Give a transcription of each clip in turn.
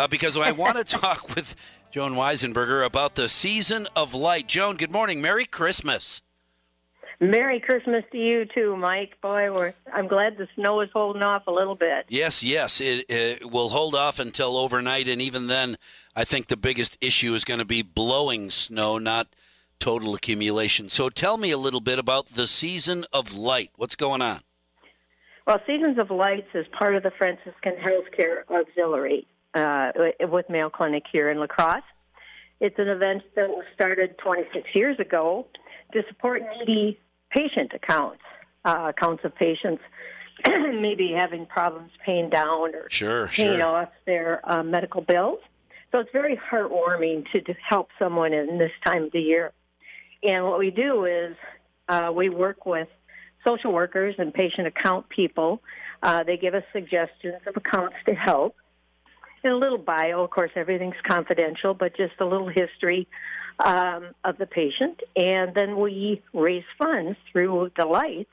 uh, because I want to talk with Joan Wisenburger about the season of light. Joan, good morning. Merry Christmas. Merry Christmas to you too, Mike. Boy, we're, I'm glad the snow is holding off a little bit. Yes, yes, it, it will hold off until overnight, and even then, I think the biggest issue is going to be blowing snow, not total accumulation. So, tell me a little bit about the season of light. What's going on? Well, Seasons of Lights is part of the Franciscan Healthcare Auxiliary uh, with Mayo Clinic here in La Crosse. It's an event that was started 26 years ago to support needy patient accounts, uh, accounts of patients maybe having problems paying down or sure, paying sure. off their uh, medical bills. So it's very heartwarming to, to help someone in this time of the year. And what we do is uh, we work with social workers and patient account people. Uh, they give us suggestions of accounts to help. And a little bio, of course, everything's confidential, but just a little history um, of the patient, and then we raise funds through the lights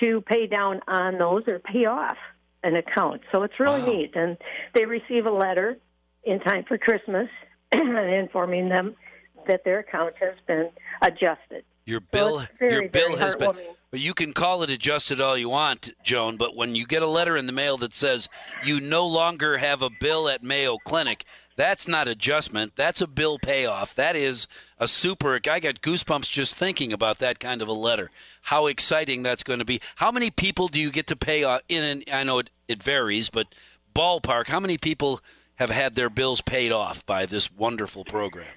to pay down on those or pay off an account. So it's really Wow. neat, and they receive a letter in time for Christmas informing them that their account has been adjusted. Your bill, it's very, your bill has been. But you can call it adjusted all you want, Joan. But when you get a letter in the mail that says you no longer have a bill at Mayo Clinic, that's not adjustment. That's a bill payoff. That is a super. I got goosebumps just thinking about that kind of a letter. How exciting that's going to be. How many people do you get to pay off? In an, I know it, it varies, but ballpark. How many people have had their bills paid off by this wonderful program?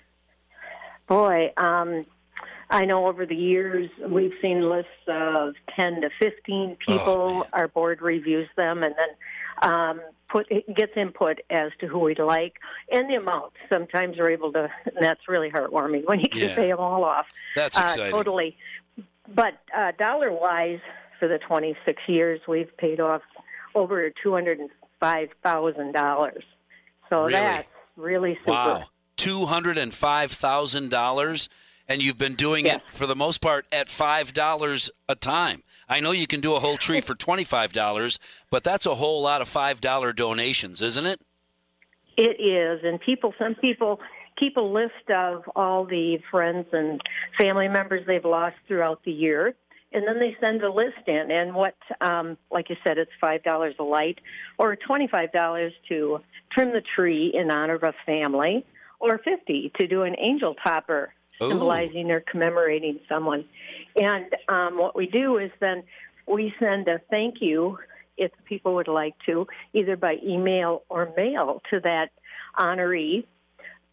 Boy, um, I know over the years we've seen lists of 10 to 15 people. Oh. Our board reviews them and then um, put gets input as to who we'd like and the amount. Sometimes we're able to, and that's really heartwarming when you can Yeah. pay them all off. That's Uh, totally. But uh, dollar wise, for the 26 years, we've paid off over $205,000. So Really? that's really super. Wow. $205,000 and you've been doing Yes. it for the most part at $5 a time. I know you can do a whole tree for $25, but that's a whole lot of $5 donations, isn't it? It is, and people. Some people keep a list of all the friends and family members they've lost throughout the year, and then they send a list in. And what, um, like you said, it's five dollars a light, or twenty-five dollars to trim the tree in honor of a family, or fifty to do an angel topper, Ooh. symbolizing or commemorating someone. And um, what we do is then we send a thank you if people would like to, either by email or mail to that honoree,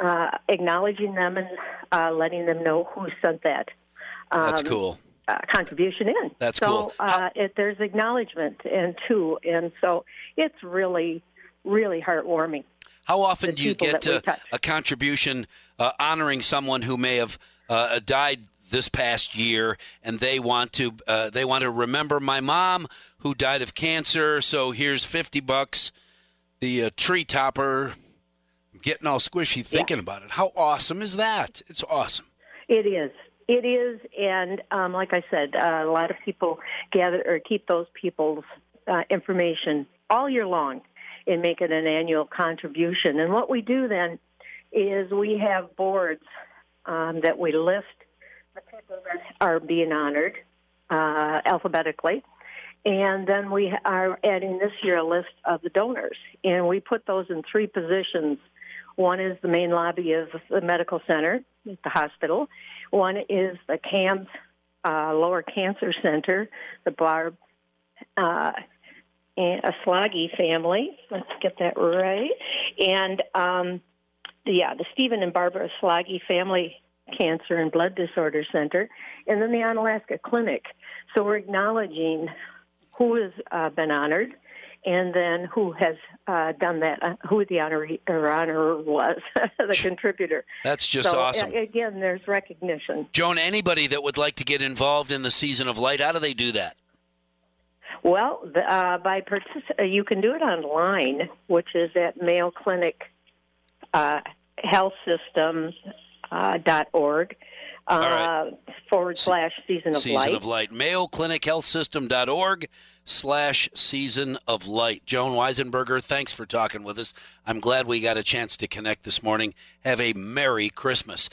uh, acknowledging them and uh, letting them know who sent that That's um, cool. uh, contribution in. That's so, cool. Uh, it, there's acknowledgement and too, and so it's really, really heartwarming. How often do you get uh, a contribution uh, honoring someone who may have uh, died this past year, and they want to uh, they want to remember my mom who died of cancer? So here's fifty bucks. The uh, tree topper. I'm getting all squishy thinking about it. How awesome is that? It's awesome. It is. It is, and um, like I said, uh, a lot of people gather or keep those people's uh, information all year long and make it an annual contribution. And what we do then is we have boards um, that we list the people that are being honored uh, alphabetically. And then we are adding this year a list of the donors. And we put those in three positions. One is the main lobby of the medical center the hospital. One is the CAMS uh, Lower Cancer Center, the Barb uh, a Slaggie family. Let's get that right. And um, yeah, the Stephen and Barbara Slaggie Family Cancer and Blood Disorder Center, and then the Onalaska Clinic. So we're acknowledging who has uh, been honored, and then who has uh, done that, uh, who the honoree or honor was, the contributor. That's just so, awesome. a- again, there's recognition. Joan, anybody that would like to get involved in the season of light, how do they do that? Well, the, uh, by partic- uh, you can do it online, which is at Mayo Clinic uh, Health System uh, dot org. uh, right. forward slash season of season light. of light. MayoClinicHealthSystem.org slash season of light. Joan Wisenburger, thanks for talking with us. I'm glad we got a chance to connect this morning. Have a Merry Christmas.